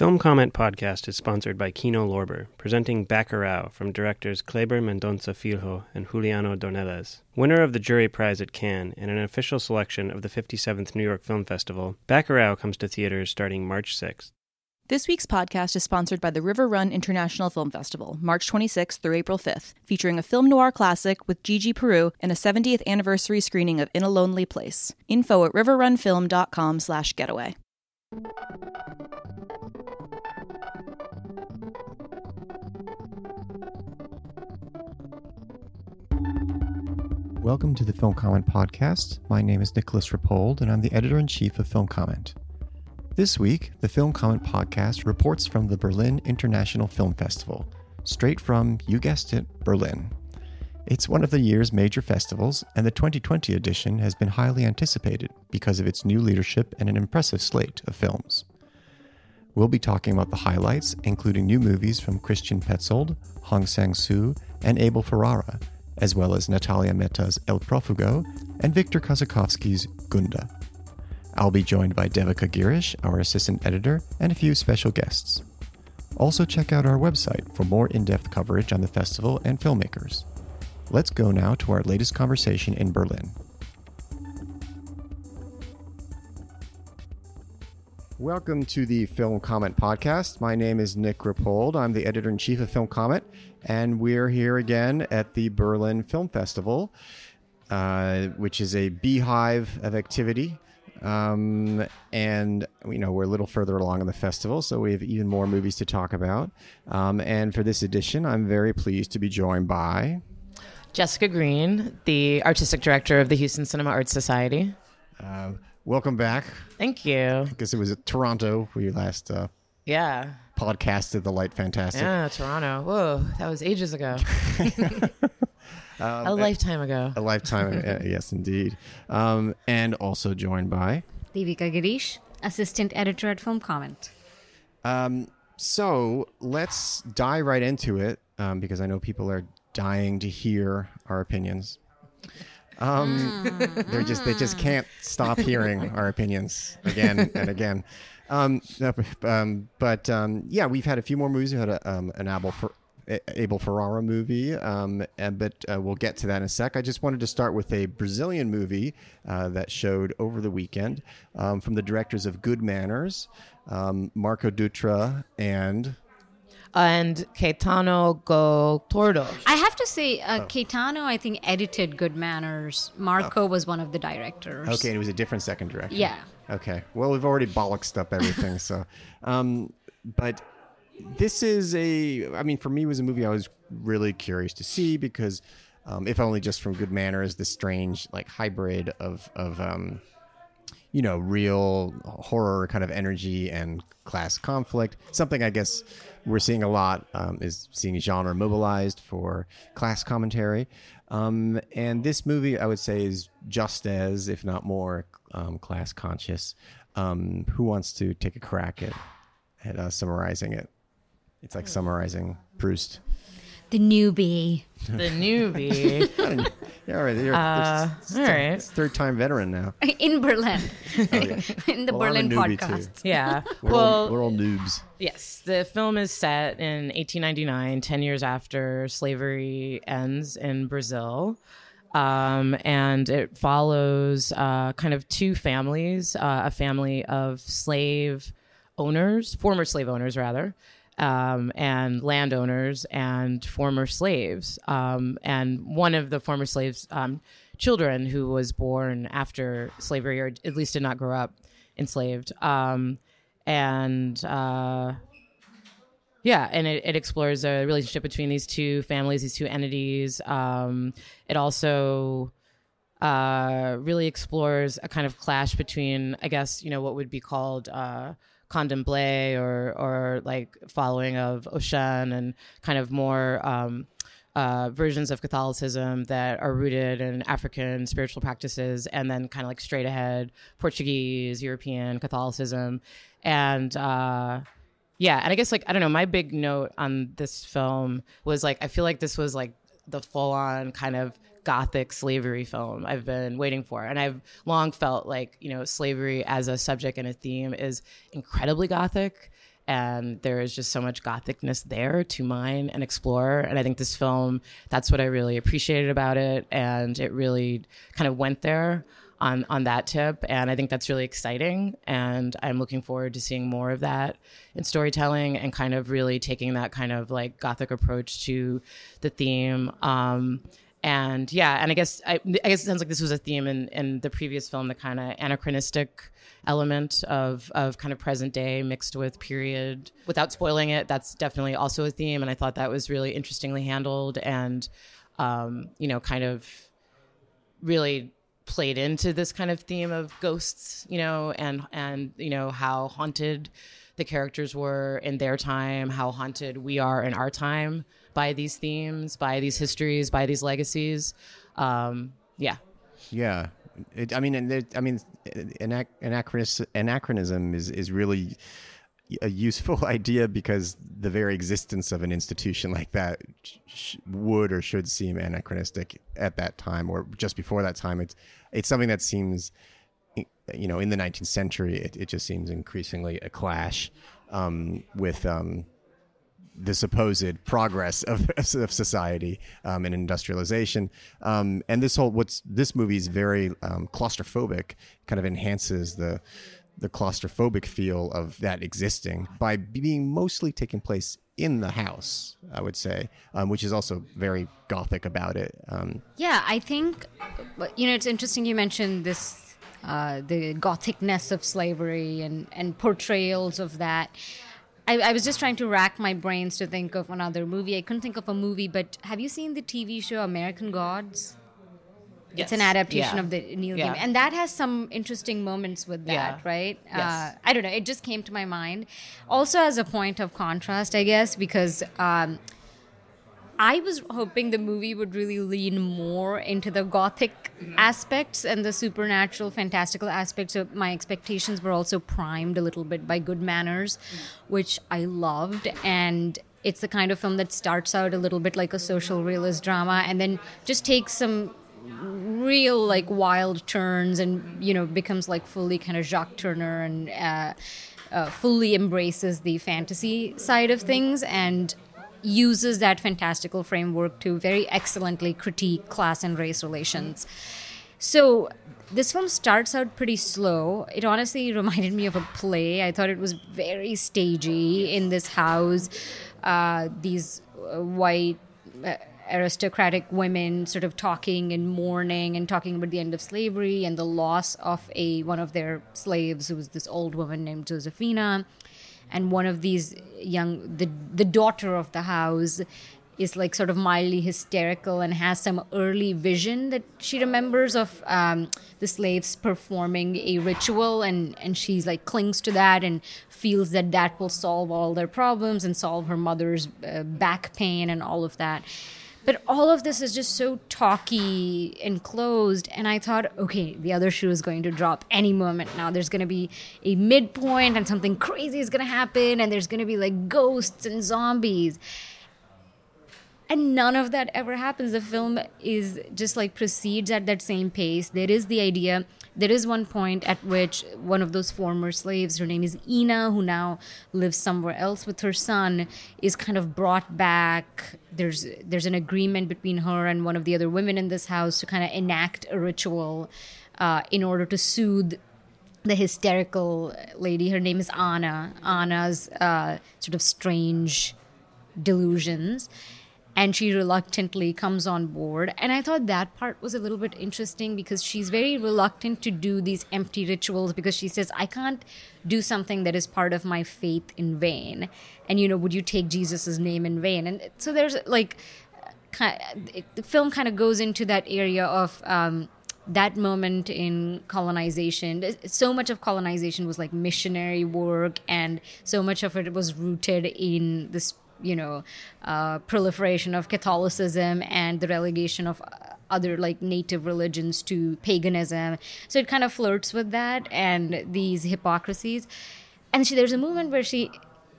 Film Comment Podcast is sponsored by Kino Lorber, presenting Bacurau from directors Kleber Mendonça Filho and Juliano Dornelles. Winner of the Jury Prize at Cannes and an official selection of the 57th New York Film Festival, Bacurau comes to theaters starting March 6th. This week's podcast is sponsored by the River Run International Film Festival, March 26th through April 5th, featuring a film noir classic with Gigi Peru and a 70th anniversary screening of In a Lonely Place. Info at riverrunfilm.com slash getaway. Welcome to the Film Comment Podcast. My name is Nicolas Rapold, and I'm the editor in chief of Film Comment. This week, the Film Comment Podcast reports from the Berlin International Film Festival, straight from, you guessed it, Berlin. It's one of the year's major festivals, and the 2020 edition has been highly anticipated because of its new leadership and an impressive slate of films. We'll be talking about the highlights, including new movies from Christian Petzold, Hong Sang-soo, and Abel Ferrara, as well as Natalia Meta's El Prófugo and Victor Kossakovsky's Gunda. I'll be joined by Devika Girish, our assistant editor, and a few special guests. Also, check out our website for more in depth coverage on the festival and filmmakers. Let's go now to our latest conversation in Berlin. Welcome to the Film Comment Podcast. My name is Nick Rapold. I'm the editor in chief of Film Comment, and we're here again at the Berlin Film Festival, uh, which is a beehive of activity. Um, and you know we're a little further along in the festival, so we have even more movies to talk about. Um, and for this edition, I'm very pleased to be joined by Jessica Green, the artistic director of the Houston Cinema Arts Society. uh, welcome back. Thank you. I guess it was at Toronto we last uh, Yeah. podcasted the Light Fantastic. Yeah, Toronto. Whoa, that was ages ago. a lifetime ago. A lifetime, uh, yes, indeed. Um, and also joined by. Devika Girish, assistant editor at Film Comment. Um, so let's dive right into it um, because I know people are dying to hear our opinions. Um, they're just they just can't stop hearing our opinions again and again. Um, no, um, but um, yeah, we've had a few more movies. We had a, um, an Abel for. Abel Ferrara movie, um, and, but uh, we'll get to that in a sec. I just wanted to start with a Brazilian movie uh, that showed over the weekend um, from the directors of Good Manners, um, Marco Dutra, and And Caetano Gotardo. I have to say, uh, Caetano, I think, edited Good Manners. Marco was one of the directors. okay, and it was a different second director. Yeah. Okay. Well, we've already bollocksed up everything, so. Um, but this is a. I mean, for me, it was a movie I was really curious to see because, um, if only just from Good Manners, this strange like hybrid of of um, you know, real horror kind of energy and class conflict. Something I guess we're seeing a lot um, is seeing genre mobilized for class commentary. Um, and this movie, I would say, is just as, if not more, um, class conscious. Um, who wants to take a crack at, at uh, summarizing it? It's like summarizing Proust. The newbie. The newbie. Yeah, all right. You're, Uh, it's- all right. Third time veteran now. In Berlin. Oh, yeah. In the Well, I'm a Berlin newbie, too. podcast. yeah. We're, well, all, we're all noobs. Yes, the film is set in 1899, 10 years after slavery ends in Brazil. Um, and it follows uh, kind of two families uh, a family of slave owners, former slave owners, rather, um, and landowners and former slaves. Um, and one of the former slaves' um, children, who was born after slavery, or at least did not grow up enslaved. Um, and uh, yeah, and it, it explores a relationship between these two families, these two entities. Um, it also uh, really explores a kind of clash between, I guess, you know, what would be called uh, Candomblé or or like following of Ocean and kind of more um, uh, versions of Catholicism that are rooted in African spiritual practices, and then kind of like straight ahead Portuguese, European Catholicism, and uh, yeah, and I guess like I don't know, my big note on this film was like I feel like this was like the full on kind of gothic slavery film I've been waiting for. And I've long felt like, you know, slavery as a subject and a theme is incredibly gothic. and there is just so much gothicness there to mine and explore. And I think this film, that's what I really appreciated about it, and it really kind of went there on on that tip and i think that's really exciting and i'm looking forward to seeing more of that in storytelling and kind of really taking that kind of like gothic approach to the theme. Um, and yeah and i guess I, I, guess it sounds like this was a theme in, in the previous film the kind of anachronistic element of of kind of present day mixed with period. Without spoiling it that's definitely also a theme and i thought that was really interestingly handled and um, you know kind of really played into this kind of theme of ghosts, you know, and and you know how haunted the characters were in their time, how haunted we are in our time by these themes, by these histories, by these legacies. Um, yeah. Yeah. It, I mean, and I mean, anachronism, anachronism is is really a useful idea because the very existence of an institution like that sh- would or should seem anachronistic at that time or just before that time. It's it's something that seems, you know, in the 19th century, it, it just seems increasingly a clash um, with um, the supposed progress of, of society um, and industrialization. Um, and this whole what's this movie is very um, claustrophobic, kind of enhances the the claustrophobic feel of that existing by being mostly taking place in the house, I would say, um, which is also very gothic about it. Um, yeah, I think, you know, it's interesting you mentioned this, uh, the gothicness of slavery and, and portrayals of that. I, I, was just trying to rack my brains to think of another movie. I couldn't think of a movie, but have you seen the TV show American Gods? Yes. It's an adaptation yeah. of the Neil yeah. Gaiman, and that has some interesting moments with that, right? Yes. Uh, I don't know. It just came to my mind. Also, as a point of contrast, I guess, because um, I was hoping the movie would really lean more into the gothic mm-hmm. aspects and the supernatural, fantastical aspects. So my expectations were also primed a little bit by Good Manners, mm-hmm. which I loved, and it's the kind of film that starts out a little bit like a social realist drama and then just takes some real like wild turns and you know becomes like fully kind of Jacques Tourneur and uh, uh, fully embraces the fantasy side of things and uses that fantastical framework to very excellently critique class and race relations. So this film starts out pretty slow. It honestly reminded me of a play. I thought it was very stagey in this house. Uh, these uh, white uh, aristocratic women sort of talking and mourning and talking about the end of slavery and the loss of a one of their slaves who was this old woman named Josephina. And one of these young the the daughter of the house is like sort of mildly hysterical and has some early vision that she remembers of um, the slaves performing a ritual. And and she's like clings to that and feels that that will solve all their problems and solve her mother's uh, back pain and all of that but all of this is just so talky and closed. And I thought, okay, the other shoe is going to drop any moment now. There's going to be a midpoint and something crazy is going to happen. And there's going to be like ghosts and zombies. And none of that ever happens. The film is just like proceeds at that same pace. There is the idea there is one point at which one of those former slaves, her name is Ina, who now lives somewhere else with her son, is kind of brought back. There's there's an agreement between her and one of the other women in this house to kind of enact a ritual uh, in order to soothe the hysterical lady. Her name is Anna. Anna's uh, sort of strange delusions and she reluctantly comes on board. And I thought that part was a little bit interesting because she's very reluctant to do these empty rituals because she says, I can't do something that is part of my faith in vain. And, you know, would you take Jesus' name in vain? And so there's like, kind of, the film kind of goes into that area of, um, that moment in colonization so much of colonization was like missionary work and so much of it was rooted in this you know uh, proliferation of Catholicism and the relegation of other like native religions to paganism. So it kind of flirts with that and these hypocrisies. And she, there's a movement where she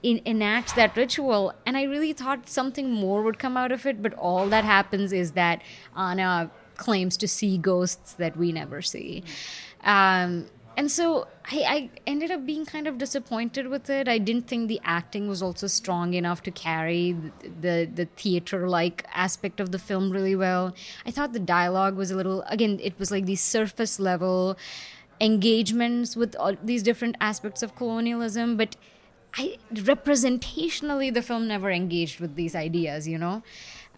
in, enacts that ritual, and I really thought something more would come out of it. But all that happens is that Anna claims to see ghosts that we never see. Um, and so I, I ended up being kind of disappointed with it. I didn't think the acting was also strong enough to carry the the, the theater like aspect of the film really well. I thought the dialogue was a little again it was like these surface level engagements with all these different aspects of colonialism, but I representationally the film never engaged with these ideas, you know.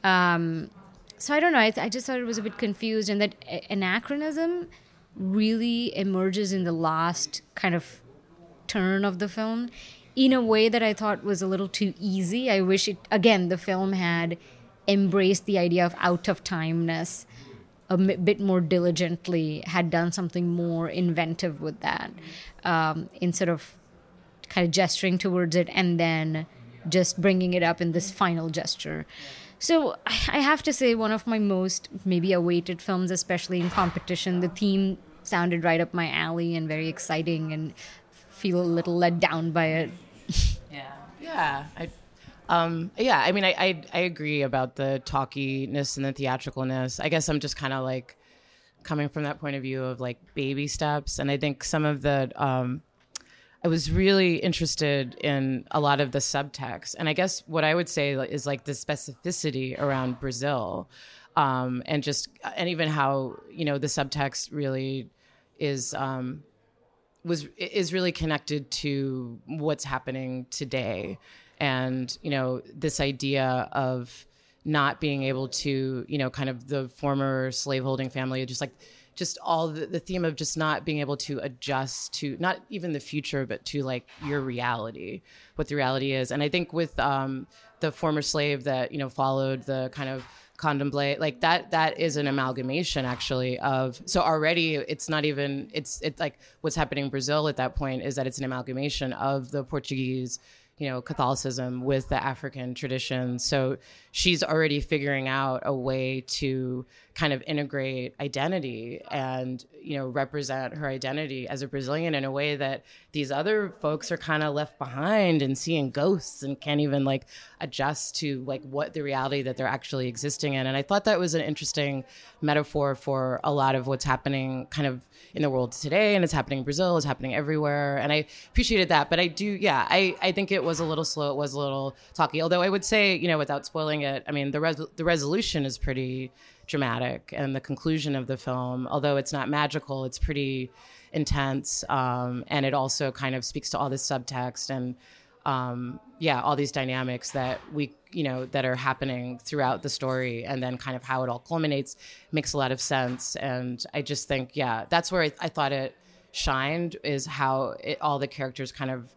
Um, so I don't know. I, I just thought it was a bit confused, and that anachronism really emerges in the last kind of turn of the film in a way that I thought was a little too easy. I wish it again the film had embraced the idea of out of timeness a bit more diligently, had done something more inventive with that um, instead of kind of gesturing towards it and then just bringing it up in this final gesture. So I have to say, one of my most maybe awaited films, especially in competition. The theme sounded right up my alley and very exciting, and feel a little let down by it. Yeah, yeah. I, um, yeah. I mean, I, I I agree about the talkiness and the theatricalness. I guess I'm just kind of like coming from that point of view of like baby steps, and I think some of the um, I was really interested in a lot of the subtext. And I guess what I would say is like the specificity around Brazil. Um, and just, and even how, you know, the subtext really is, um, was, is really connected to what's happening today. And, you know, this idea of not being able to, you know, kind of the former slaveholding family, just like, just all the, the theme of just not being able to adjust to not even the future but to like your reality what the reality is. And i think with um, the former slave that you know followed the kind of Candomblé like that that is an amalgamation actually of so already it's not even it's it's like what's happening in brazil at that point is that it's an amalgamation of the portuguese you know Catholicism with the African tradition. So she's already figuring out a way to kind of integrate identity and you know represent her identity as a Brazilian in a way that these other folks are kind of left behind and seeing ghosts and can't even like adjust to like what the reality that they're actually existing in. And I thought that was an interesting metaphor for a lot of what's happening kind of in the world today and it's happening in Brazil, it's happening everywhere. And I appreciated that. But I do, yeah, I, I think it was a little slow. It was a little talky. Although I would say, you know, without spoiling it, I mean, the, res- the resolution is pretty dramatic and the conclusion of the film, although it's not magical, it's pretty intense. Um, and it also kind of speaks to all this subtext and, um, yeah, all these dynamics that we, you know, that are happening throughout the story, and then kind of how it all culminates makes a lot of sense. And I just think, yeah, that's where I, I thought it shined is how it, all the characters kind of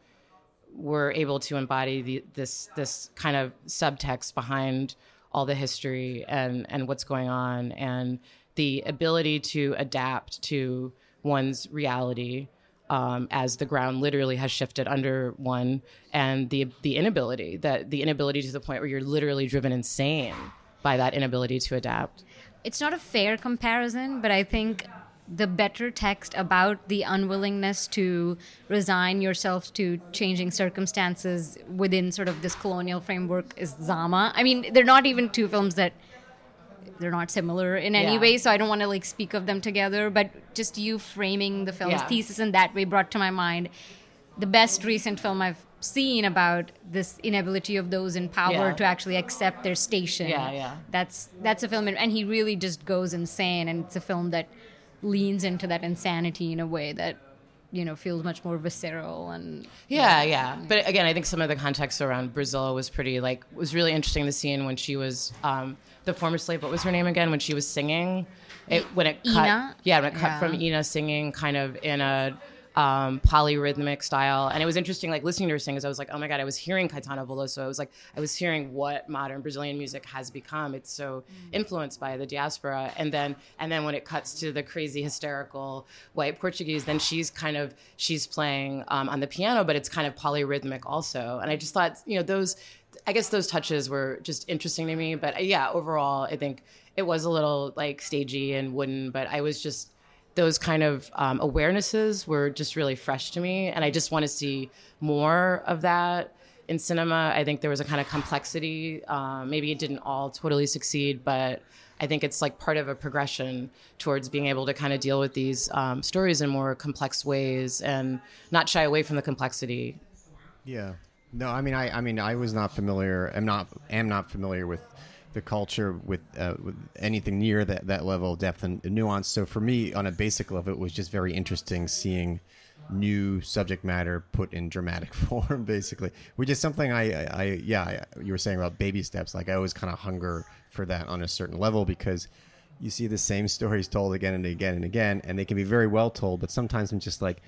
were able to embody the, this this kind of subtext behind all the history and and what's going on, and the ability to adapt to one's reality um, as the ground literally has shifted under one, and the the inability that the inability to the point where you're literally driven insane by that inability to adapt. It's not a fair comparison, but I think the better text about the unwillingness to resign yourself to changing circumstances within sort of this colonial framework is Zama. I mean, they're not even two films that they're not similar in any Yeah. way, so I don't want to like speak of them together. But just you framing the film's Yeah. thesis in that way brought to my mind the best recent film I've seen about this inability of those in power Yeah. to actually accept their station. Yeah, yeah. That's that's a film, and- and he really just goes insane, and it's a film that leans into that insanity in a way that you know feels much more visceral and Yeah, yeah. But again, I think some of the context around Brazil was pretty like was really interesting. The scene when she was um, the former slave. What was her name again? When she was singing, it when it cut. Ina? Yeah, when it cut Yeah. from Ina singing kind of in a um, polyrhythmic style, and it was interesting. Like listening to her sing, because I was like, oh my god, I was hearing Caetano Veloso. I was like, I was hearing what modern Brazilian music has become. It's so influenced by the diaspora, and then and then when it cuts to the crazy hysterical white Portuguese, then she's kind of she's playing um, on the piano, but it's kind of polyrhythmic also. And I just thought, you know, those I guess those touches were just interesting to me. But yeah, overall, I think it was a little like stagey and wooden, but I was just those kind of um, awarenesses were just really fresh to me, and I just want to see more of that. in cinema, I think there was a kind of complexity. Um, maybe it didn't all totally succeed, but I think it's like part of a progression towards being able to kind of deal with these um, stories in more complex ways and not shy away from the complexity. Yeah. No, I mean, I, I mean, I was not familiar. I'm not, am not familiar with the culture with, uh, with anything near that, that level of depth and nuance. So for me, on a basic level, it was just very interesting seeing new subject matter put in dramatic form, basically, which is something I, I, I yeah, you were saying about baby steps. Like I always kind of hunger for that on a certain level because you see the same stories told again and again and again, and they can be very well told, but sometimes I'm just like,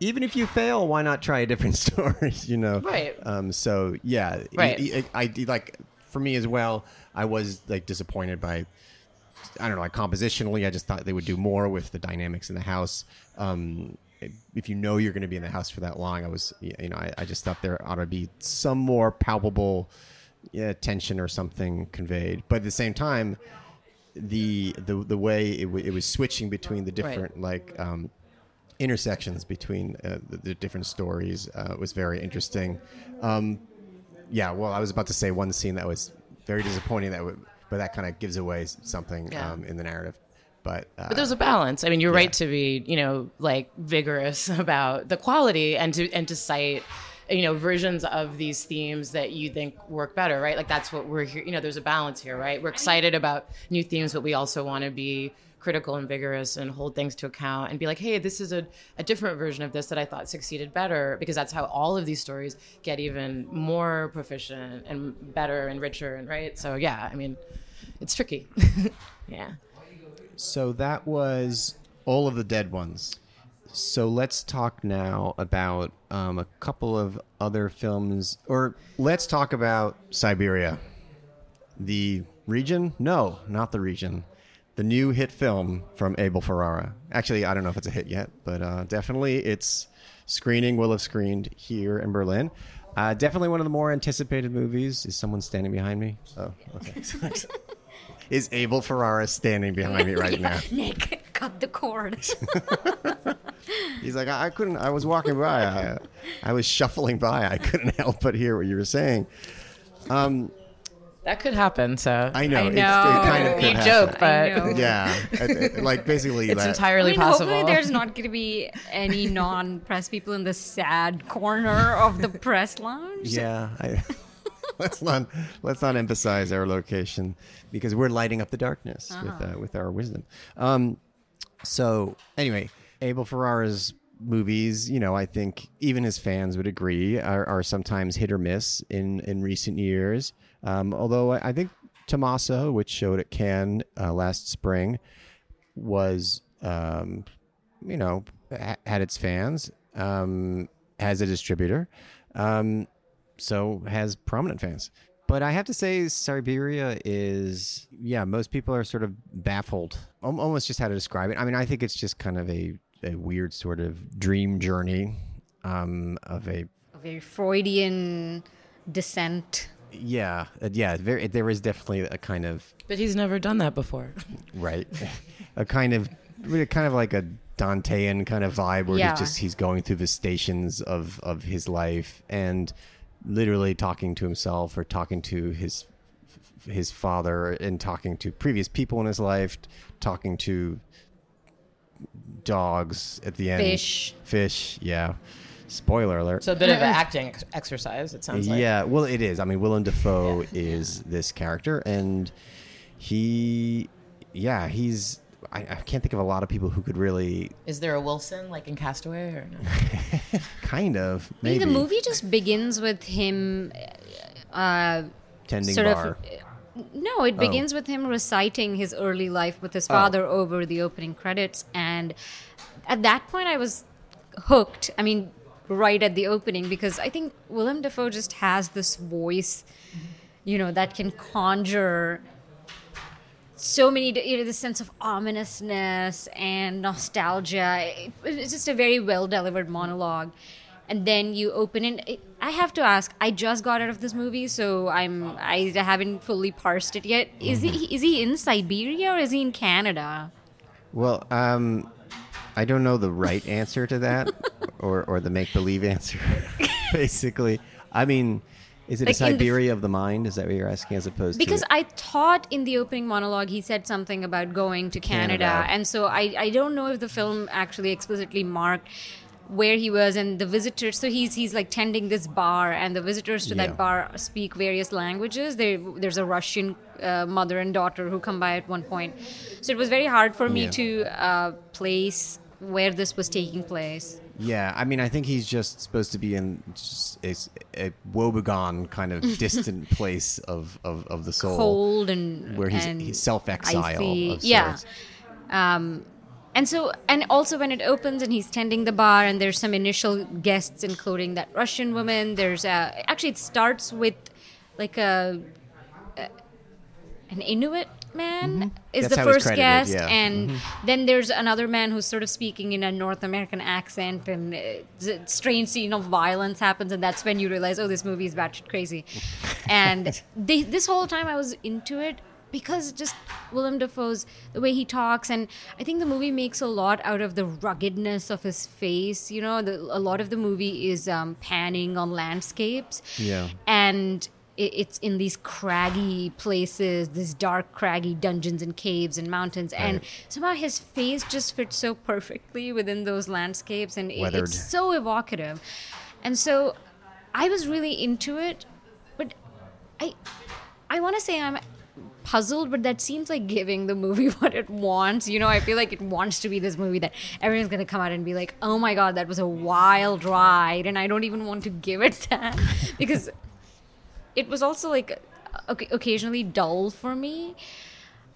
even if you fail, why not try a different story? you know, right? Um, so yeah, right. I, I, like for me as well. I was like disappointed by. I don't know, like compositionally, I just thought they would do more with the dynamics in the house. Um, if you know you're going to be in the house for that long, I was, you know, I, I just thought there ought to be some more palpable yeah, tension or something conveyed. But at the same time, the the the way it, w- it was switching between the different right. like um, intersections between uh, the, the, different stories uh, was very interesting. Um, yeah, well, I was about to say one scene that was very disappointing. That would, but that kind of gives away something yeah. um, in the narrative. But, uh, but there's a balance. I mean, you're yeah. right to be, you know, like vigorous about the quality and to and to cite you know versions of these themes that you think work better right like that's what we're here you know there's a balance here right we're excited about new themes but we also want to be critical and vigorous and hold things to account and be like hey this is a, a different version of this that i thought succeeded better because that's how all of these stories get even more proficient and better and richer and right so yeah i mean it's tricky yeah so that was all of the dead ones so let's talk now about um, a couple of other films, or let's talk about Siberia. The region? No, not the region. The new hit film from Abel Ferrara. Actually, I don't know if it's a hit yet, but uh, definitely it's screening, will have screened here in Berlin. Uh, definitely one of the more anticipated movies. Is someone standing behind me? Oh, okay. Is Abel Ferrara standing behind me right now? Nick, cut the cord. He's like, I, I, couldn't. I was walking by. I, I, was shuffling by. I couldn't help but hear what you were saying. Um, that could happen. So I know. I know. It, it kind of could joke, but yeah, like basically, it's that. entirely I mean, possible. Hopefully, there's not going to be any non-press people in the sad corner of the press lounge. Yeah. I, let's not let's not emphasize our location because we're lighting up the darkness uh-huh. with uh, with our wisdom. Um, so anyway, Abel Ferrara's movies, you know, I think even his fans would agree, are, are sometimes hit or miss in in recent years. Um, although I, I, think Tommaso, which showed at Cannes uh, last spring, was um, you know ha- had its fans, um, has a distributor, um, so has prominent fans. But I have to say, Siberia is, yeah, most people are sort of baffled, almost just how to describe it. I mean, I think it's just kind of a a weird sort of dream journey um, of a a very Freudian descent. Yeah, uh, yeah. Very, there is definitely a kind of. But he's never done that before. right, a kind of, kind of like a Dantean kind of vibe where yeah. he's just he's going through the stations of of his life and literally talking to himself or talking to his his father and talking to previous people in his life, talking to dogs at the end. Fish. Fish, yeah. Spoiler alert. So a bit of an acting ex- exercise, it sounds like. Yeah, well, it is. I mean, Willem Dafoe yeah. is this character, and he, yeah, he's. I, I, can't think of a lot of people who could really. Is there a Wilson like in Castaway or no? kind of. Maybe the movie just begins with him. Uh, Tending sort bar. Of, no, it oh. begins oh. with him reciting his early life with his father oh. over the opening credits. And at that point, I was hooked. I mean, right at the opening, because I think Willem Dafoe just has this voice, you know, that can conjure so many, you know, the sense of ominousness and nostalgia. It's just a very well delivered monologue and then you open it. I have to ask. I just got out of this movie, so I'm I haven't fully parsed it yet. Is mm-hmm. he is he in Siberia or is he in Canada? Well, um, I don't know the right answer to that, or or the make believe answer. Basically, I mean, is it Like a in the f- Siberia of the mind? Is that what you're asking, as opposed because to? Because I thought in the opening monologue he said something about going to Canada, Canada. and so I, I don't know if the film actually explicitly marked where he was and the visitors so he's he's like tending this bar and the visitors to Yeah. that bar speak various languages there there's a russian uh, mother and daughter who come by at one point so it was very hard for me Yeah. to uh, place where this was taking place. Yeah, I mean, I think he's just supposed to be in just a, a woebegone kind of distant place of, of, of the soul, cold and where he's, and he's self-exile yeah. um and so and also when it opens and he's tending the bar and there's some initial guests including that russian woman there's a actually it starts with like a, a an inuit man is Mm-hmm. That's the first credited, guest yeah. and then there's another man who's sort of speaking in a north american accent and uh, a strange scene of violence happens and that's when you realize oh this movie is batshit crazy and they, this whole time i was into it because just Willem Dafoe's the way he talks, and I think the movie makes a lot out of the ruggedness of his face. You know, the, a lot of the movie is um, panning on landscapes, Yeah. and it's in these craggy places, these dark, craggy dungeons and caves and mountains, and Right. somehow his face just fits so perfectly within those landscapes, and Weathered. it's so evocative, and so I was really into it, but I I want to say I'm puzzled, but that seems like giving the movie what it wants. You know, I feel like it wants to be this movie that everyone's going to come out and be like, oh my God, that was a wild ride. And I don't even want to give it that because it was also like occasionally dull for me.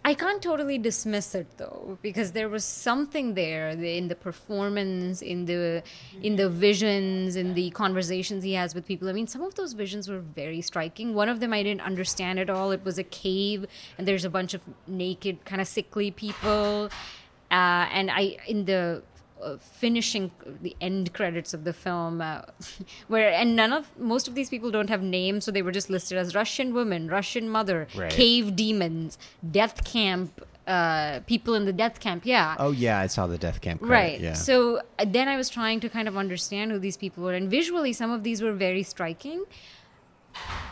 I can't totally dismiss it though because there was something there in the performance, in the in the visions, in the conversations he has with people. I mean, some of those visions were very striking. One of them I didn't understand at all. It was a cave, and there's a bunch of naked, kind of sickly people, uh, and I in the uh, finishing the end credits of the film uh, where and none of most of these people don't have names so they were just listed as russian woman russian mother Right. cave demons death camp uh, people in the death camp yeah Oh yeah, I saw the death camp. Credit, right Yeah. so uh, then i was trying to kind of understand who these people were and visually some of these were very striking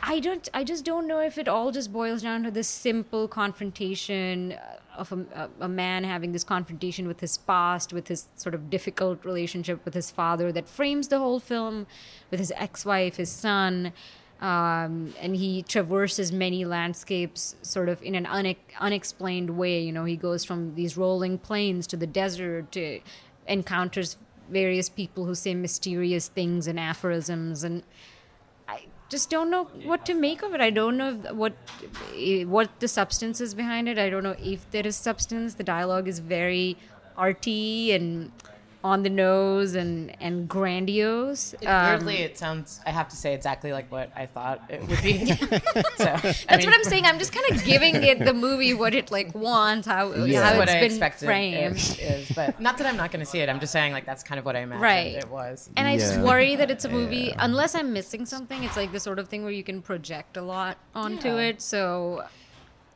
I don't. I just don't know if it all just boils down to this simple confrontation uh, of a, a, man having this confrontation with his past, with his sort of difficult relationship with his father that frames the whole film, with his ex-wife, his son, um, and he traverses many landscapes sort of in an une- unexplained way. You know, he goes from these rolling plains to the desert, to encounters various people who say mysterious things and aphorisms and. Just don't know what to make of it. I don't know what what the substance is behind it. I don't know if there is substance. The dialogue is very arty and on the nose and and grandiose. It, Um, weirdly, it sounds. I have to say exactly like what I thought it would be. so that's what I'm saying. I'm just kind of giving it the movie what it like wants, how Yeah. how what it's I been expected framed. Is, is, but not that I'm not going to see it. I'm just saying like that's kind of what I imagined Right. it was. And I just worry that it's a movie, Yeah. unless I'm missing something, it's like the sort of thing where you can project a lot onto Yeah. it. So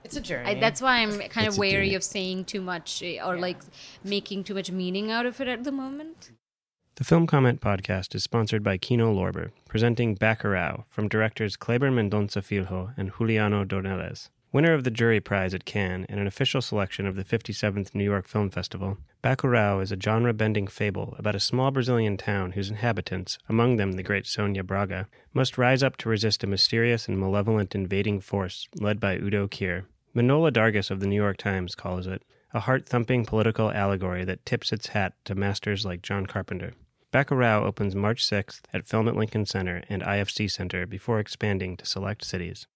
It's a journey. I, that's why I'm kind It's of wary of saying too much eh, or like making too much meaning out of it at the moment. The Film Comment podcast is sponsored by Kino Lorber, presenting Bacurau from directors Kleber Mendonça Filho and Juliano Dornelles. Winner of the Jury Prize at Cannes and an official selection of the 57th New York Film Festival, Bacurau is a genre bending fable about a small Brazilian town whose inhabitants, among them the great Sonia Braga, must rise up to resist a mysterious and malevolent invading force led by Udo Kier. Manohla Dargis of the New York Times calls it a heart thumping political allegory that tips its hat to masters like John Carpenter. Bacurau opens March 6th at Film at Lincoln Center and IFC Center before expanding to select cities.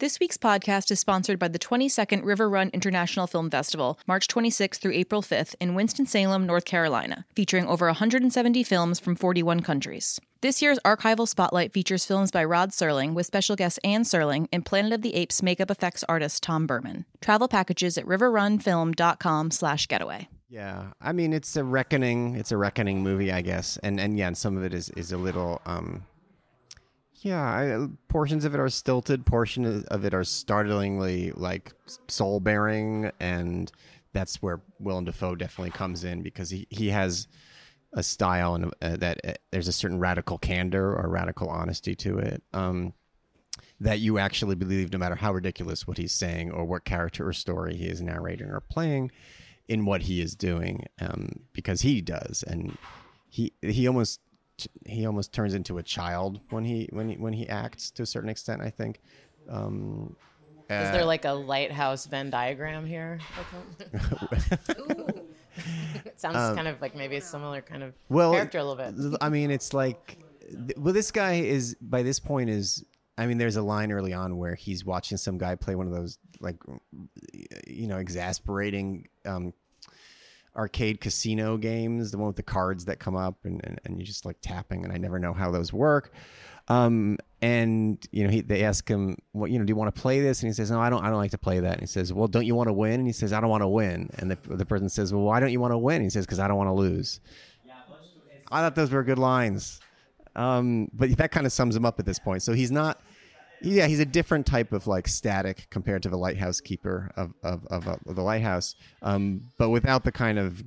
This week's podcast is sponsored by the 22nd River Run International Film Festival, March 26th through April 5th in Winston-Salem, North Carolina, featuring over 170 films from 41 countries. This year's archival spotlight features films by Rod Serling with special guest Anne Serling and Planet of the Apes makeup effects artist Tom Burman. Travel packages at riverrunfilm.com slash getaway. Yeah, I mean it's a reckoning. It's a reckoning movie, I guess, and and yeah, and some of it is is a little. um Yeah, I, portions of it are stilted. portions of it are startlingly like soul bearing, and that's where Willem Dafoe definitely comes in because he he has a style and uh, that uh, there's a certain radical candor or radical honesty to it. Um, that you actually believe, no matter how ridiculous what he's saying or what character or story he is narrating or playing, in what he is doing, um, because he does, and he he almost he almost turns into a child when he when he when he acts to a certain extent. I think. Um, is there like a lighthouse Venn diagram here? it sounds um, kind of like maybe a similar kind of well, character a little bit. I mean, it's like, well, this guy is by this point is. I mean, there's a line early on where he's watching some guy play one of those like, you know, exasperating um, arcade casino games, the one with the cards that come up and, and, and you just like tapping, and I never know how those work. Um, and you know, he, they ask him, "What you know? Do you want to play this?" And he says, "No, I don't. I don't like to play that." And he says, "Well, don't you want to win?" And he says, "I don't want to win." And the the person says, "Well, why don't you want to win?" And he says, "Because I don't want to lose." I thought those were good lines, um, but that kind of sums him up at this point. So he's not. Yeah, he's a different type of like static compared to the lighthouse keeper of of, of, uh, of the lighthouse, um, but without the kind of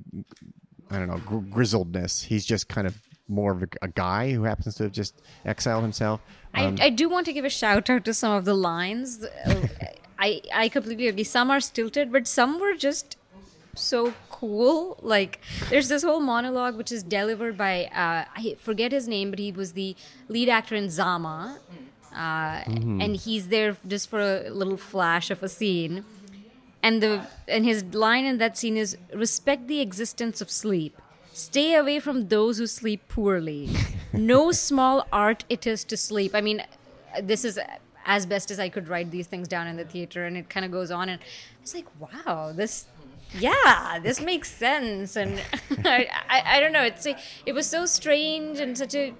I don't know gr- grizzledness. He's just kind of more of a, a, guy who happens to have just exiled himself. Um, I, I do want to give a shout out to some of the lines. I I completely agree. Some are stilted, but some were just so cool. Like there's this whole monologue which is delivered by uh, I forget his name, but he was the lead actor in Zama, uh, mm-hmm. and he's there just for a little flash of a scene. And the and his line in that scene is respect the existence of sleep Stay away from those who sleep poorly. no small art it is to sleep. I mean, this is as best as I could write these things down in the theater, and it kind of goes on, and it's like, wow, this yeah, this makes sense. And I, I, I, don't know. It's it was so strange and such a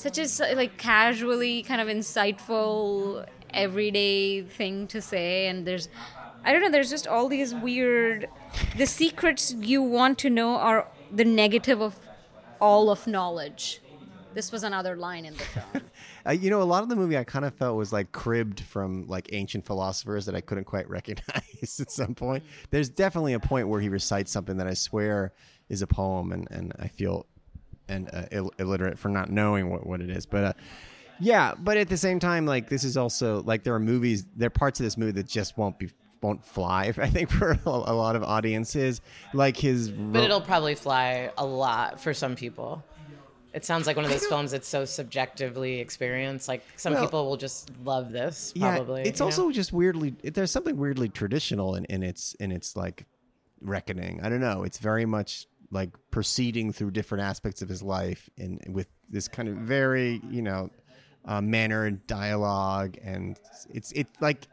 such a like casually kind of insightful everyday thing to say. And there's I don't know. There's just all these weird. The secrets you want to know are the negative of all of knowledge. This was another line in the film. uh, you know, a lot of the movie I kind of felt was like cribbed from like ancient philosophers that I couldn't quite recognize at some point. There's definitely a point where he recites something that I swear is a poem, and, and I feel and uh, Ill- illiterate for not knowing what, what it is. But uh, yeah, but at the same time, like this is also like there are movies, there are parts of this movie that just won't be won't fly. I think for a lot of audiences, like his. But it'll probably fly a lot for some people. It sounds like one of those films that's so subjectively experienced. Like some well, people will just love this. Probably. Yeah, it's also know? just weirdly. There's something weirdly traditional in, in its in its like reckoning. I don't know. It's very much like proceeding through different aspects of his life and with this kind of very you know uh, manner and dialogue and it's it's like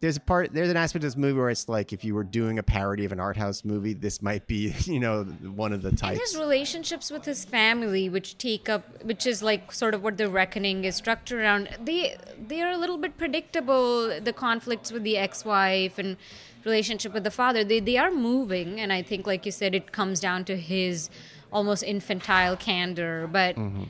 there's a part there's an aspect of this movie where it's like if you were doing a parody of an art house movie this might be you know one of the types and his relationships with his family which take up which is like sort of what the reckoning is structured around. They they are a little bit predictable the conflicts with the ex-wife and relationship with the father. They they are moving and i think like you said it comes down to his almost infantile candor but mm-hmm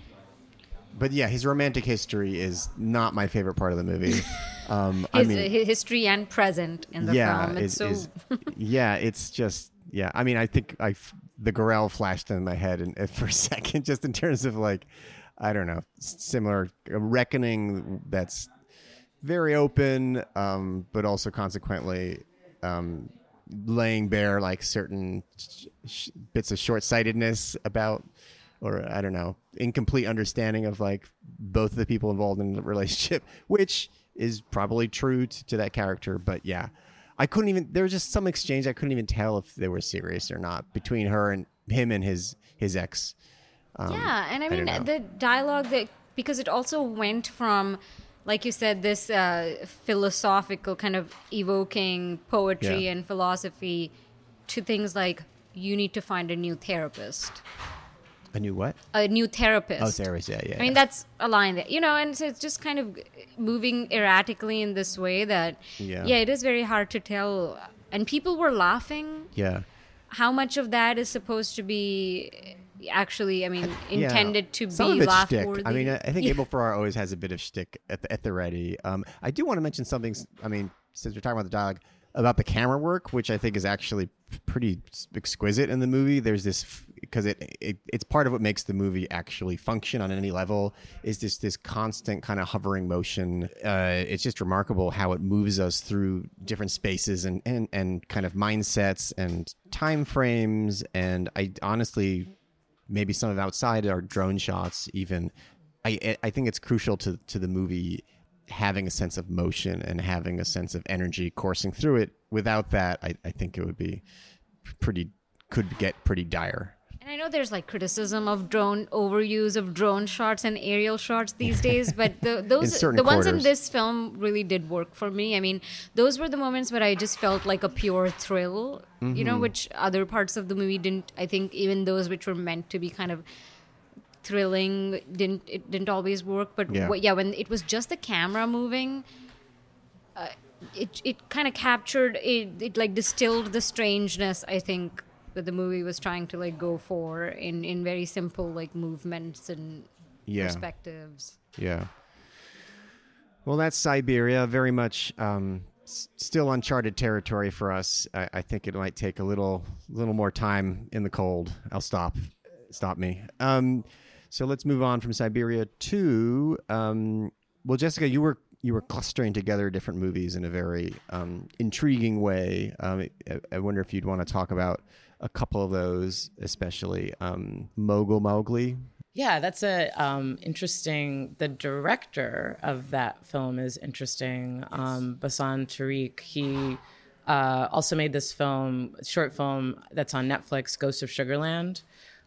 but yeah, his romantic history is not my favorite part of the movie. Um, his, I mean, history and present in the yeah, film. It's so yeah, it's just yeah. I mean, I think I the Gorel flashed in my head and for a second, just in terms of like, I don't know, similar reckoning that's very open, um, but also consequently um, laying bare like certain sh- bits of short sightedness about or I don't know, incomplete understanding of like both of the people involved in the relationship, which is probably true to, to that character. But yeah, I couldn't even. There was just some exchange I couldn't even tell if they were serious or not between her and him and his his ex. Um, yeah, and I mean I the dialogue that because it also went from like you said this uh, philosophical kind of evoking poetry yeah. and philosophy to things like you need to find a new therapist a new what? A new therapist. Oh, therapist. Yeah, yeah. I mean, that's a line that you know, and so it's just kind of moving erratically in this way that yeah, yeah, it is very hard to tell. And people were laughing. Yeah. How much of that is supposed to be actually, I mean, intended yeah. to Some be laugh worthy? I mean, I think yeah. Abel Ferrara always has a bit of shtick at the, at the ready. Um, I do want to mention something. I mean, since we're talking about the dialogue, about the camera work, which I think is actually pretty exquisite in the movie. There's this because it, it it's part of what makes the movie actually function on any level is this this constant kind of hovering motion. Uh, it's just remarkable how it moves us through different spaces and and and kind of mindsets and time frames. And I honestly, maybe some of outside our drone shots even. I I think it's crucial to to the movie having a sense of motion and having a sense of energy coursing through it. Without that, I, I think it would be pretty could get pretty dire. And I know there's like criticism of drone overuse of drone shots and aerial shots these days, but the those the ones in this film really did work for me. I mean, those were the moments where I just felt like a pure thrill, mm-hmm. you know, mm-hmm. which other parts of the movie didn't. I think even those which were meant to be kind of thrilling didn't it didn't always work but yeah, w- yeah when it was just the camera moving uh, it it kind of captured it, it like distilled the strangeness i think that the movie was trying to like go for in in very simple like movements and yeah. perspectives yeah well that's siberia very much um still uncharted territory for us. I, I, think it might take a little little more time in the cold. I'll stop. Stop me. Um, so let's move on from Siberia to um, well, Jessica, you were you were clustering together different movies in a very um, intriguing way. Um, I, I, wonder if you'd want to talk about a couple of those, especially um, Mogul Mowgli. Yeah, that's a um, interesting. The director of that film is interesting. Um, Bassam Tariq. He uh, also made this film, short film that's on Netflix, Ghost of Sugarland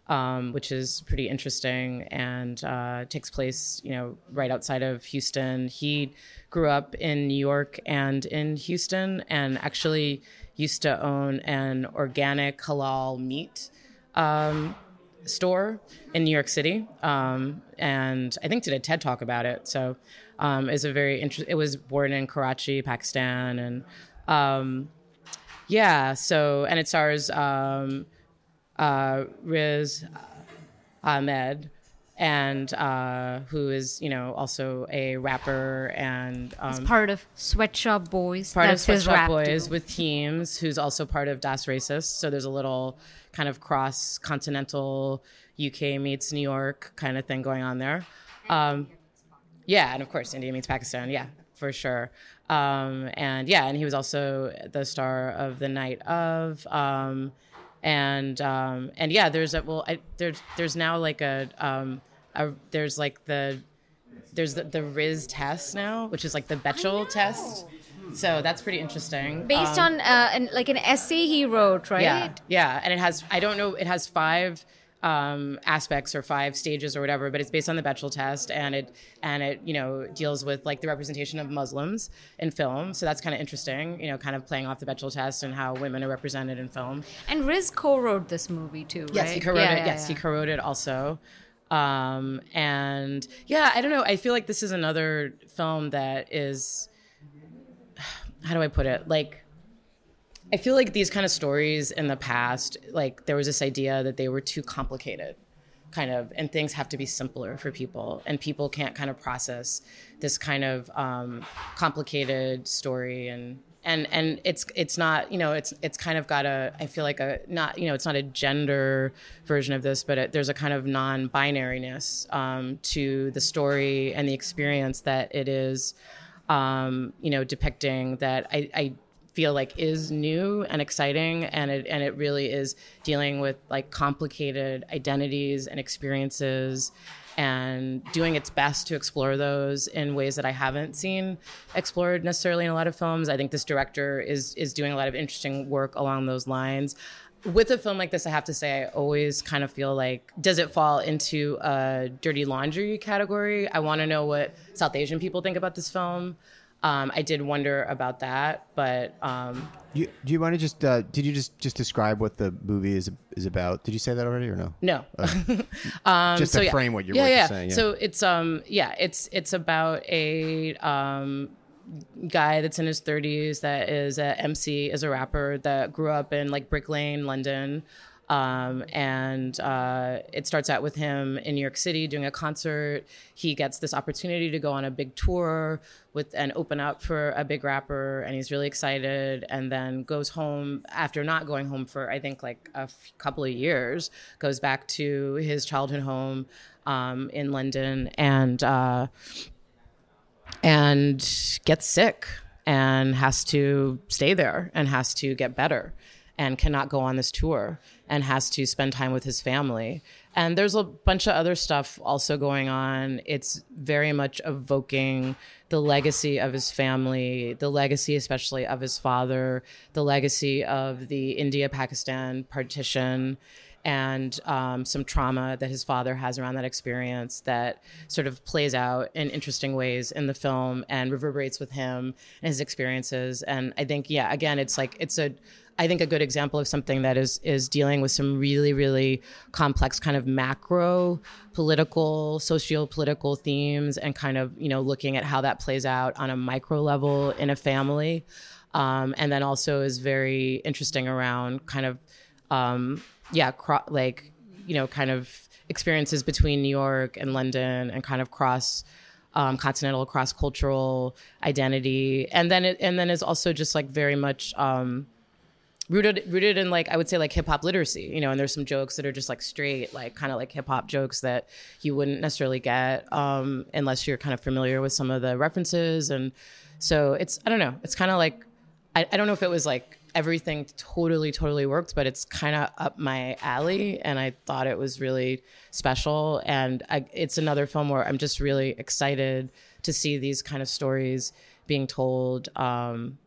um, which is pretty interesting and uh, takes place, you know, right outside of Houston. He grew up in New York and in Houston, and actually used to own an organic halal meat um, store in New York City, um, and I think did a TED talk about it. So um, it's a very interesting. It was born in Karachi, Pakistan, and um, yeah. So and it stars um, uh, Riz Ahmed, and uh, who is you know also a rapper and um, He's part of Sweatshop Boys. Part That's of Sweatshop Boys with Heems, who's also part of Das Racist. So there's a little kind of cross continental UK meets New York kind of thing going on there. Um, yeah, and of course India meets Pakistan. Yeah, for sure. Um, and yeah, and he was also the star of the night of. And um, and yeah, there's a well, I, there's there's now like a, um, a there's like the there's the, the Riz test now, which is like the Bechdel test. So that's pretty interesting. Based um, on uh, an, like an essay he wrote, right? Yeah, yeah, and it has I don't know, it has five um, aspects or five stages or whatever, but it's based on the Bechdel test, and it and it you know deals with like the representation of Muslims in film. So that's kind of interesting, you know, kind of playing off the Bechdel test and how women are represented in film. And Riz co-wrote this movie too, right? Yes, he co-wrote yeah, it. Yeah, yes, yeah. he co-wrote it also. Um, and yeah, I don't know. I feel like this is another film that is how do I put it? Like I feel like these kind of stories in the past, like there was this idea that they were too complicated, kind of, and things have to be simpler for people, and people can't kind of process this kind of um, complicated story and and and it's it's not you know it's it's kind of got a I feel like a not you know it's not a gender version of this but it, there's a kind of non-binariness um, to the story and the experience that it is um, you know depicting that I, I feel like is new and exciting and it and it really is dealing with like complicated identities and experiences and doing its best to explore those in ways that I haven't seen explored necessarily in a lot of films. I think this director is is doing a lot of interesting work along those lines. With a film like this, I have to say I always kind of feel like does it fall into a dirty laundry category? I want to know what South Asian people think about this film. Um, I did wonder about that, but um, you, do you want to just uh, did you just just describe what the movie is is about? Did you say that already or no? No. Uh, um, just to so, frame what you're, yeah, yeah. saying. Yeah. So it's um yeah it's it's about a um guy that's in his 30s that is a MC, is a rapper that grew up in like Brick Lane, London. Um, and uh, it starts out with him in New York City doing a concert. He gets this opportunity to go on a big tour with and open up for a big rapper, and he's really excited. And then goes home after not going home for I think like a f- couple of years. Goes back to his childhood home um, in London and uh, and gets sick and has to stay there and has to get better and cannot go on this tour and has to spend time with his family. And there's a bunch of other stuff also going on. It's very much evoking the legacy of his family, the legacy, especially of his father, the legacy of the India Pakistan partition and um, some trauma that his father has around that experience that sort of plays out in interesting ways in the film and reverberates with him and his experiences. And I think, yeah, again, it's like it's a I think a good example of something that is is dealing with some really really complex kind of macro political socio-political themes and kind of you know looking at how that plays out on a micro level in a family um, and then also is very interesting around kind of um, yeah, cro- like you know, kind of experiences between New York and London, and kind of cross um, continental, cross cultural identity, and then it, and then is also just like very much um, rooted rooted in like I would say like hip hop literacy, you know. And there's some jokes that are just like straight, like kind of like hip hop jokes that you wouldn't necessarily get um, unless you're kind of familiar with some of the references, and so it's I don't know, it's kind of like I, I don't know if it was like everything totally totally worked but it's kind of up my alley and i thought it was really special and I, it's another film where i'm just really excited to see these kind of stories being told um,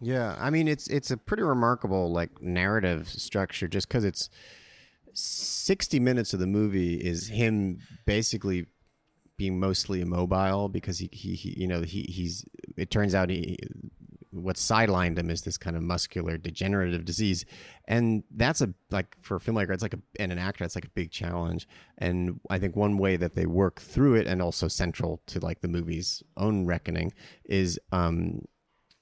yeah i mean it's it's a pretty remarkable like narrative structure just because it's 60 minutes of the movie is him basically being mostly immobile because he, he, he you know he he's it turns out he what sidelined him is this kind of muscular degenerative disease. And that's a like for a filmmaker it's like a and an actor it's like a big challenge. And i think one way that they work through it and also central to like the movie's own reckoning is um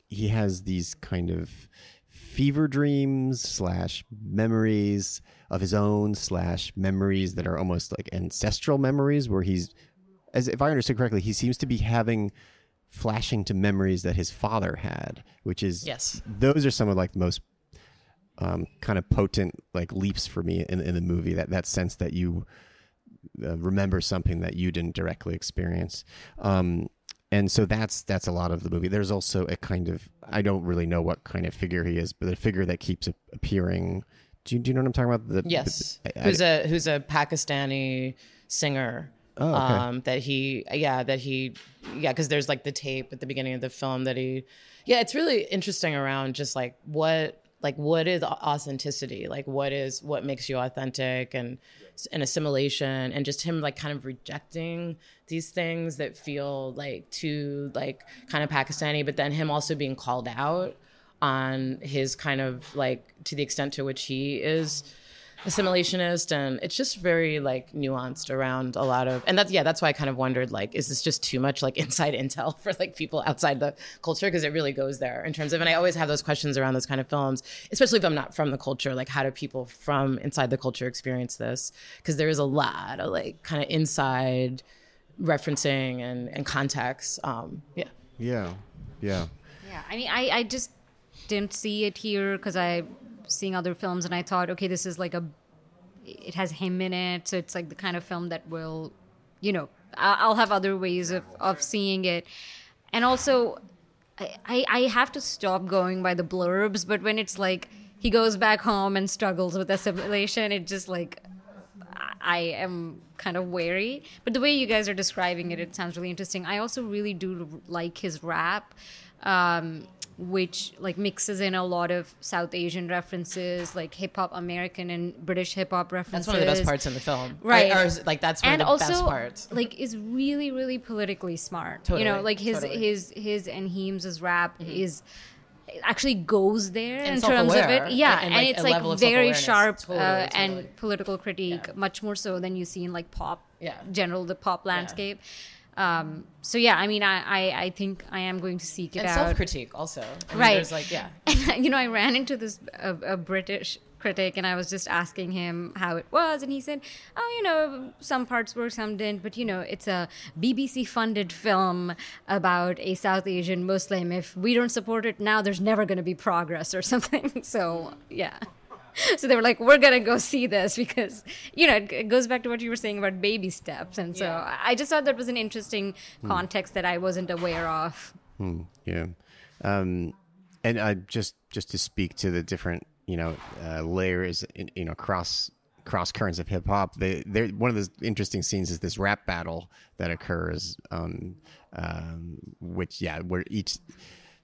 he has these kind of fever dreams slash memories of his own slash memories that are almost like ancestral memories where he's as if i understood correctly he seems to be having flashing to memories that his father had, which is yes, those are some of like the most um, kind of potent like leaps for me in, in the movie. That that sense that you uh, remember something that you didn't directly experience. Um, and so that's that's a lot of the movie. There's also a kind of I don't really know what kind of figure he is, but a figure that keeps appearing. Do you, do you know what I'm talking about? The, yes, the, I, who's I, a who's a Pakistani singer Oh, okay. um, that he, yeah, that he, yeah, because there's like the tape at the beginning of the film that he, yeah, it's really interesting around just like what, like what is authenticity, like what is what makes you authentic, and an assimilation, and just him like kind of rejecting these things that feel like too like kind of Pakistani, but then him also being called out on his kind of like to the extent to which he is assimilationist and it's just very like nuanced around a lot of and that's yeah that's why i kind of wondered like is this just too much like inside intel for like people outside the culture? Because it really goes there in terms of and i always have those questions around those kind of films especially if i'm not from the culture like how do people from inside the culture experience this? Because there is a lot of like kind of inside referencing and and context um yeah. Yeah yeah. Yeah i mean i i just didn't see it here because i seeing other films and I thought, okay, this is like a, it has him in it, so it's like the kind of film that will, you know, I'll have other ways of of seeing it, and also, I I have to stop going by the blurbs, but when it's like he goes back home and struggles with assimilation, it just like I am kind of wary. But the way you guys are describing it, it sounds really interesting. I also really do like his rap. Um, which like mixes in a lot of South Asian references, like hip hop, American and British hip hop references. That's one of the best parts in the film, right? Or, or like that's one and of the also, best parts. Like, is really, really politically smart. Totally, you know, like his totally. his his and Heems's rap mm-hmm. is actually goes there and in terms of it. Yeah, and, and, like, it's like very sharp totally, uh, totally. and political critique, Yeah. much more so than you see in like pop, Yeah. general the pop landscape. Um, so yeah, I mean, I, I I think I am going to seek it and out. self critique also. I mean, Right. There's like yeah. And you know, I ran into this a, a British critic and I was just asking him how it was and he said, "Oh, you know, some parts were, some didn't, but you know, it's a BBC funded film about a South Asian Muslim. If we don't support it now, there's never going to be progress or something." so, yeah. So they were like, "We're gonna go see this because you know it goes back to what you were saying about baby steps." And so Yeah. I just thought that was an interesting context that I wasn't aware of. Hmm, yeah. Um, and uh, just just to speak to the different you know uh, layers in, you know cross cross currents of hip hop. They they one of the interesting scenes is this rap battle that occurs, um, um, which yeah, where each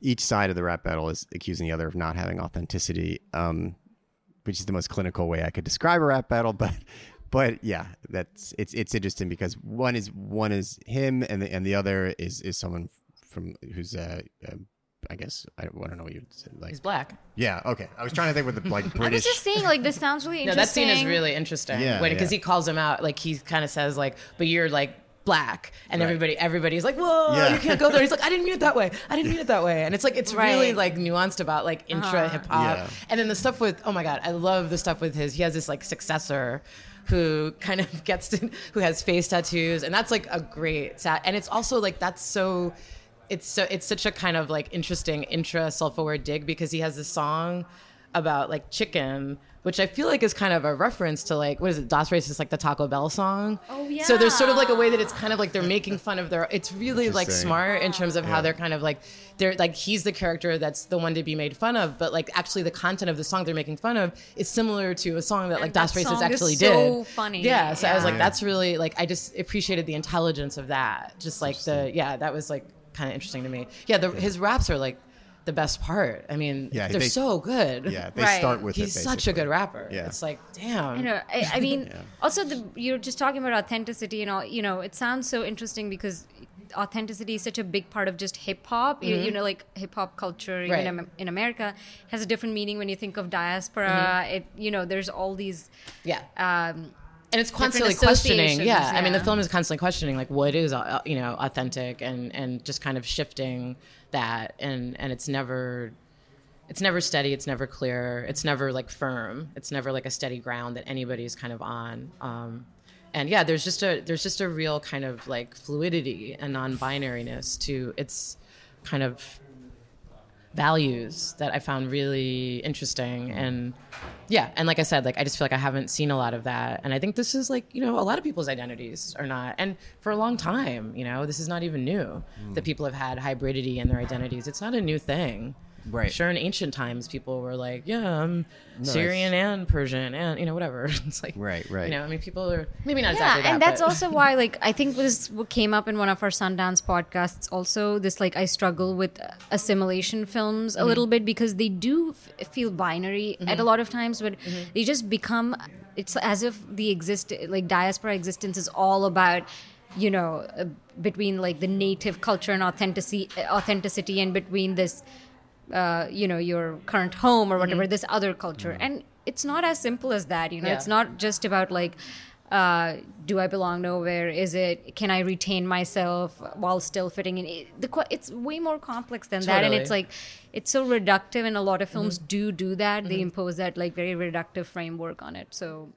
each side of the rap battle is accusing the other of not having authenticity, um, which is the most clinical way I could describe a rap battle, but. But yeah, that's it's it's interesting because one is one is him and the and the other is is someone from who's uh, uh I guess I don't, I don't know what you'd say like He's black. yeah okay I was trying to think with the like British. I was British just saying, like, this sounds really No, interesting. that scene is really interesting. Yeah, because yeah. he calls him out, like he kind of says, like, "But you're like black," and Right. everybody, everybody's like, "Whoa, Yeah. you can't go there." He's like, "I didn't mean it that way. I didn't mean it that way," and it's like it's really like nuanced about like uh-huh. intra hip hop, Yeah. and then the stuff with oh my god, I love the stuff with his. He has this like successor. Who kind of gets to, who has face tattoos, and that's like a great sat, and it's also like that's so it's so it's such a kind of like interesting intra self-aware dig because he has this song about like chicken which i feel like is kind of a reference to like what is it das racist like the taco bell song Oh, yeah. so there's sort of like a way that it's kind of like they're making fun of their it's really like smart in terms of Yeah. how they're kind of like they're like he's the character that's the one to be made fun of but like actually the content of the song they're making fun of is similar to a song that like And das that racist song is so did funny. yeah so i was like that's really like i just appreciated the intelligence of that just like the yeah that was like kind of interesting to me yeah the, his raps are like the best part i mean Yeah, they're they- so good yeah they Right. start with he's it, such a good rapper Yeah. it's like damn I know. I, I mean, also the you're just talking about authenticity and all. You know, it sounds so interesting because authenticity is such a big part of just hip hop. You, you know, like hip hop culture Right. in, in America has a different meaning when you think of diaspora. It you know, there's all these. yeah Um, and it's constantly questioning. Associations, yeah. i mean the film is constantly questioning like what is uh, you know authentic and and just kind of shifting that. And and it's never it's never steady it's never clear it's never like firm it's never like a steady ground that anybody's kind of on. Um and yeah there's just a there's just a real kind of like fluidity and non-binariness to its kind of values that I found really interesting and yeah and like I said like I just feel like I haven't seen a lot of that. And I think this is like you know a lot of people's identities are not and for a long time you know this is not even new that mm. people have had hybridity in their identities. It's not a new thing Right. sure in ancient times people were like yeah I'm Syrian and Persian and you know whatever it's like Right, right. you know I mean people are maybe not yeah, exactly that and that's but- also why, like, I think this came up in one of our Sundance podcasts. Also, this like I struggle with assimilation films Mm-hmm. a little bit because they do f- feel binary at a lot of times, but Mm-hmm. they just become. It's as if the exist like diaspora existence is all about. You know, uh, between like the native culture and authenticity, authenticity, and between this uh, you know your current home or whatever this other culture and it's not as simple as that you know Yeah. it's not just about like uh, do I belong nowhere? Is it can I retain myself while still fitting in? It, the it's way more complex than that, and it's like it's so reductive, and a lot of films do do that. They impose that like very reductive framework on it. So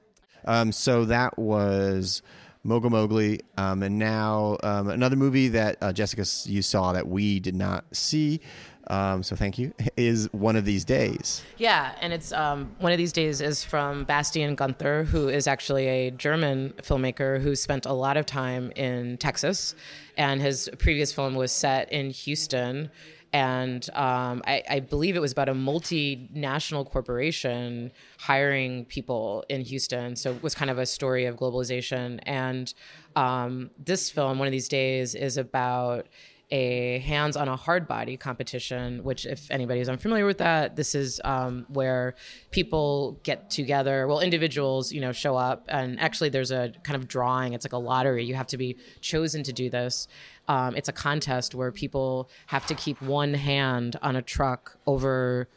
Um, so that was Mogul Mowgli, um, and now um, another movie that uh, Jessica you saw that we did not see. Um, so thank you. Is one of these days. Yeah, and it's um, one of these days is from Bastian Günther, who is actually a German filmmaker who spent a lot of time in Texas, and his previous film was set in Houston. And um, I, I believe it was about a multinational corporation hiring people in Houston. So it was kind of a story of globalization. And um, this film, one of these days, is about a hands on a hard body competition, which, if anybody is unfamiliar with that, this is um, where people get together. Well, individuals, you know, show up, and actually, there's a kind of drawing. It's like a lottery. You have to be chosen to do this. Um, it's a contest where people have to keep one hand on a truck over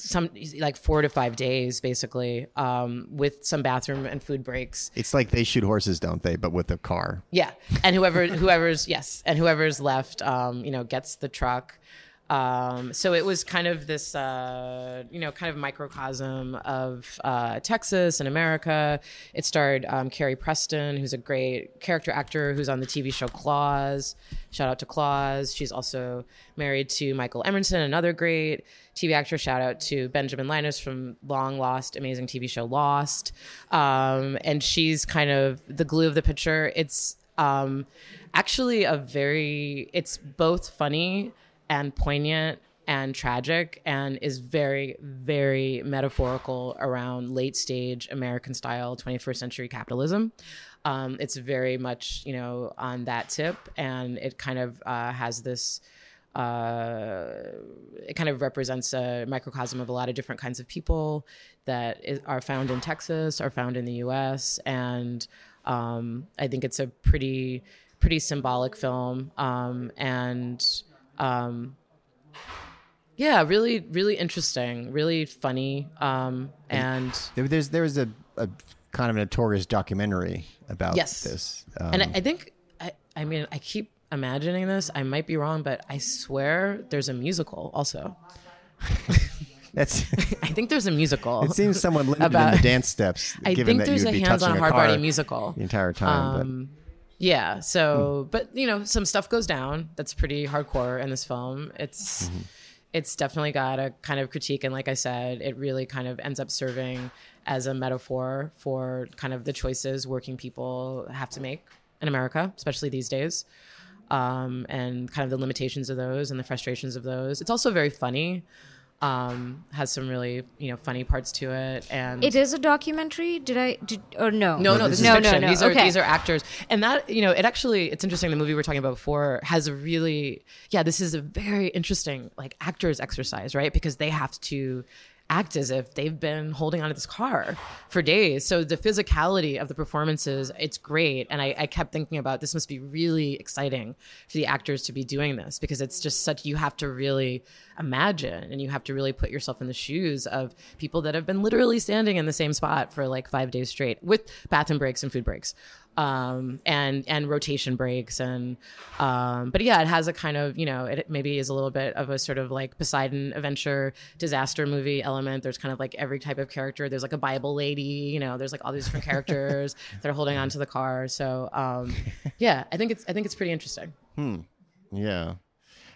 some like four to five days, basically, um, with some bathroom and food breaks. It's like they shoot horses, don't they? But with a car. Yeah, and whoever whoever's yes, and whoever's left, um, you know, gets the truck. Um, so it was kind of this, uh, you know, kind of microcosm of uh, Texas and America. It starred um, Carrie Preston, who's a great character actor who's on the TV show Claws. Shout out to Claws. She's also married to Michael Emerson, another great TV actor. Shout out to Benjamin Linus from long lost, amazing TV show Lost. Um, and she's kind of the glue of the picture. It's um, actually a very, it's both funny and poignant and tragic and is very very metaphorical around late stage american style 21st century capitalism. Um, it's very much you know on that tip and it kind of uh, has this uh, it kind of represents a microcosm of a lot of different kinds of people that is, are found in texas are found in the us and um, i think it's a pretty pretty symbolic film. Um, and um, yeah, really, really interesting, really funny, um, and There, there's there was a, a kind of a notorious documentary about Yes. this. Um, and I, I think I, I mean I keep imagining this. I might be wrong, but I swear there's a musical also. that's I think there's a musical. it seems somewhat limited in About- the dance steps. I given think that there's a hands-on hard body musical the entire time. Um, yeah. So, but you know, some stuff goes down. That's pretty hardcore in this film. It's Mm-hmm. it's definitely got a kind of critique, and like I said, it really kind of ends up serving as a metaphor for kind of the choices working people have to make in America, especially these days. Um, and kind of the limitations of those and the frustrations of those. It's also very funny. Um, has some really you know funny parts to it, and It is a documentary. Did I? Did or no? no, no, this this is is no, fiction. no. These are okay. these are actors, and that you know, it actually it's interesting. The movie we were talking about before has a really yeah. This is a very interesting like actors exercise, right? Because they have to act as if they've been holding onto this car for days. So the physicality of the performances, it's great. And I, I kept thinking about this must be really exciting for the actors to be doing this because it's just such you have to really imagine and you have to really put yourself in the shoes of people that have been literally standing in the same spot for like five days straight with bathroom breaks and food breaks um, and and rotation breaks and um, but yeah, it has a kind of you know it maybe is a little bit of a sort of like Poseidon adventure disaster movie element. There's kind of like every type of character. There's like a Bible lady, you know. There's like all these different characters that are holding on to the car. So um, yeah, I think it's I think it's pretty interesting. Hmm. Yeah.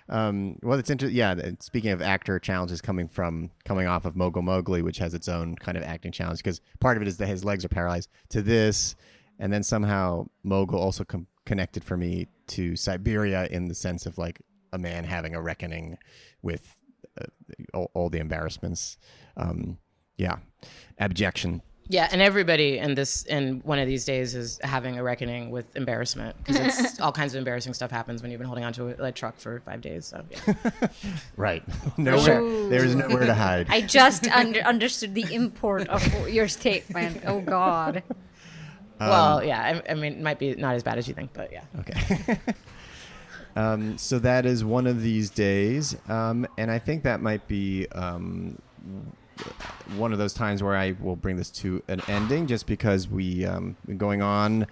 Um, well, it's interesting. Yeah. Speaking of actor challenges coming from coming off of Mogul Mowgli, which has its own kind of acting challenge, because part of it is that his legs are paralyzed. To this, and then somehow Mogul also com- connected for me to Siberia in the sense of like a man having a reckoning with all, all the embarrassments. Um, yeah, abjection. Yeah, and everybody in this in one of these days is having a reckoning with embarrassment because it's all kinds of embarrassing stuff happens when you've been holding onto a, a truck for five days. So yeah. Right. Nowhere. There is nowhere to hide. I just under, understood the import of your statement. Oh God. well, yeah, I, I mean, it might be not as bad as you think, but yeah. Okay. Um, so that is one of these days, um, and I think that might be um, one of those times where I will bring this to an ending, just because we um, going on.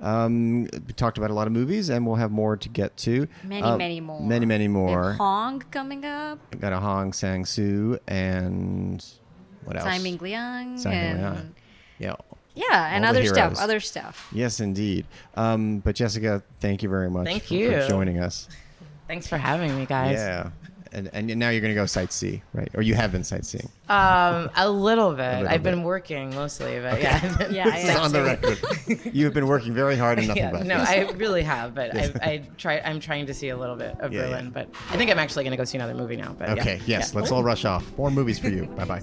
Um, we talked about a lot of movies, and we'll have more to get to. Many, Uh, many more. Many, many more. Hong coming up. Got a Hong Sang Soo and what else? Tsai Ming Liang. Tsai Ming and Liang. Yeah. Yeah, and All the other stuff. Other stuff. Yes, indeed. Um, but Jessica, thank you very much Thank for, you. for joining us. Thanks for having me, guys. Yeah. And, and now you're going to go sightsee, right? Or you have been sightseeing. Um, a little bit. little I've been bit. working mostly, but yeah. Yeah, This is on the record. you have been working very hard and nothing Yeah, but no, this. I really have, but I, I try. I'm trying to see a little bit of Yeah, Berlin, yeah. but I think I'm actually going to go see another movie now. But yeah. Okay, yes, Yeah. let's all rush off. More movies for you. bye bye.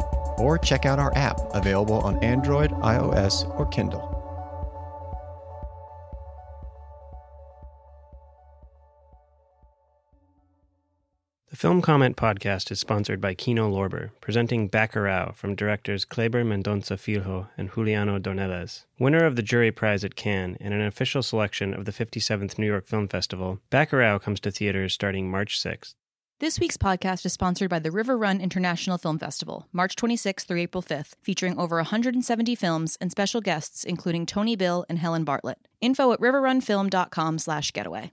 or check out our app available on Android, iOS, or Kindle. The Film Comment podcast is sponsored by Kino Lorber, presenting Bacurau from directors Kleber Mendonça Filho and Juliano Dornelles. Winner of the Jury Prize at Cannes and an official selection of the 57th New York Film Festival, Bacurau comes to theaters starting March 6th. This week's podcast is sponsored by the River Run International Film Festival, March 26th through April 5th, featuring over 170 films and special guests including Tony Bill and Helen Bartlett. Info at riverrunfilm.com slash getaway.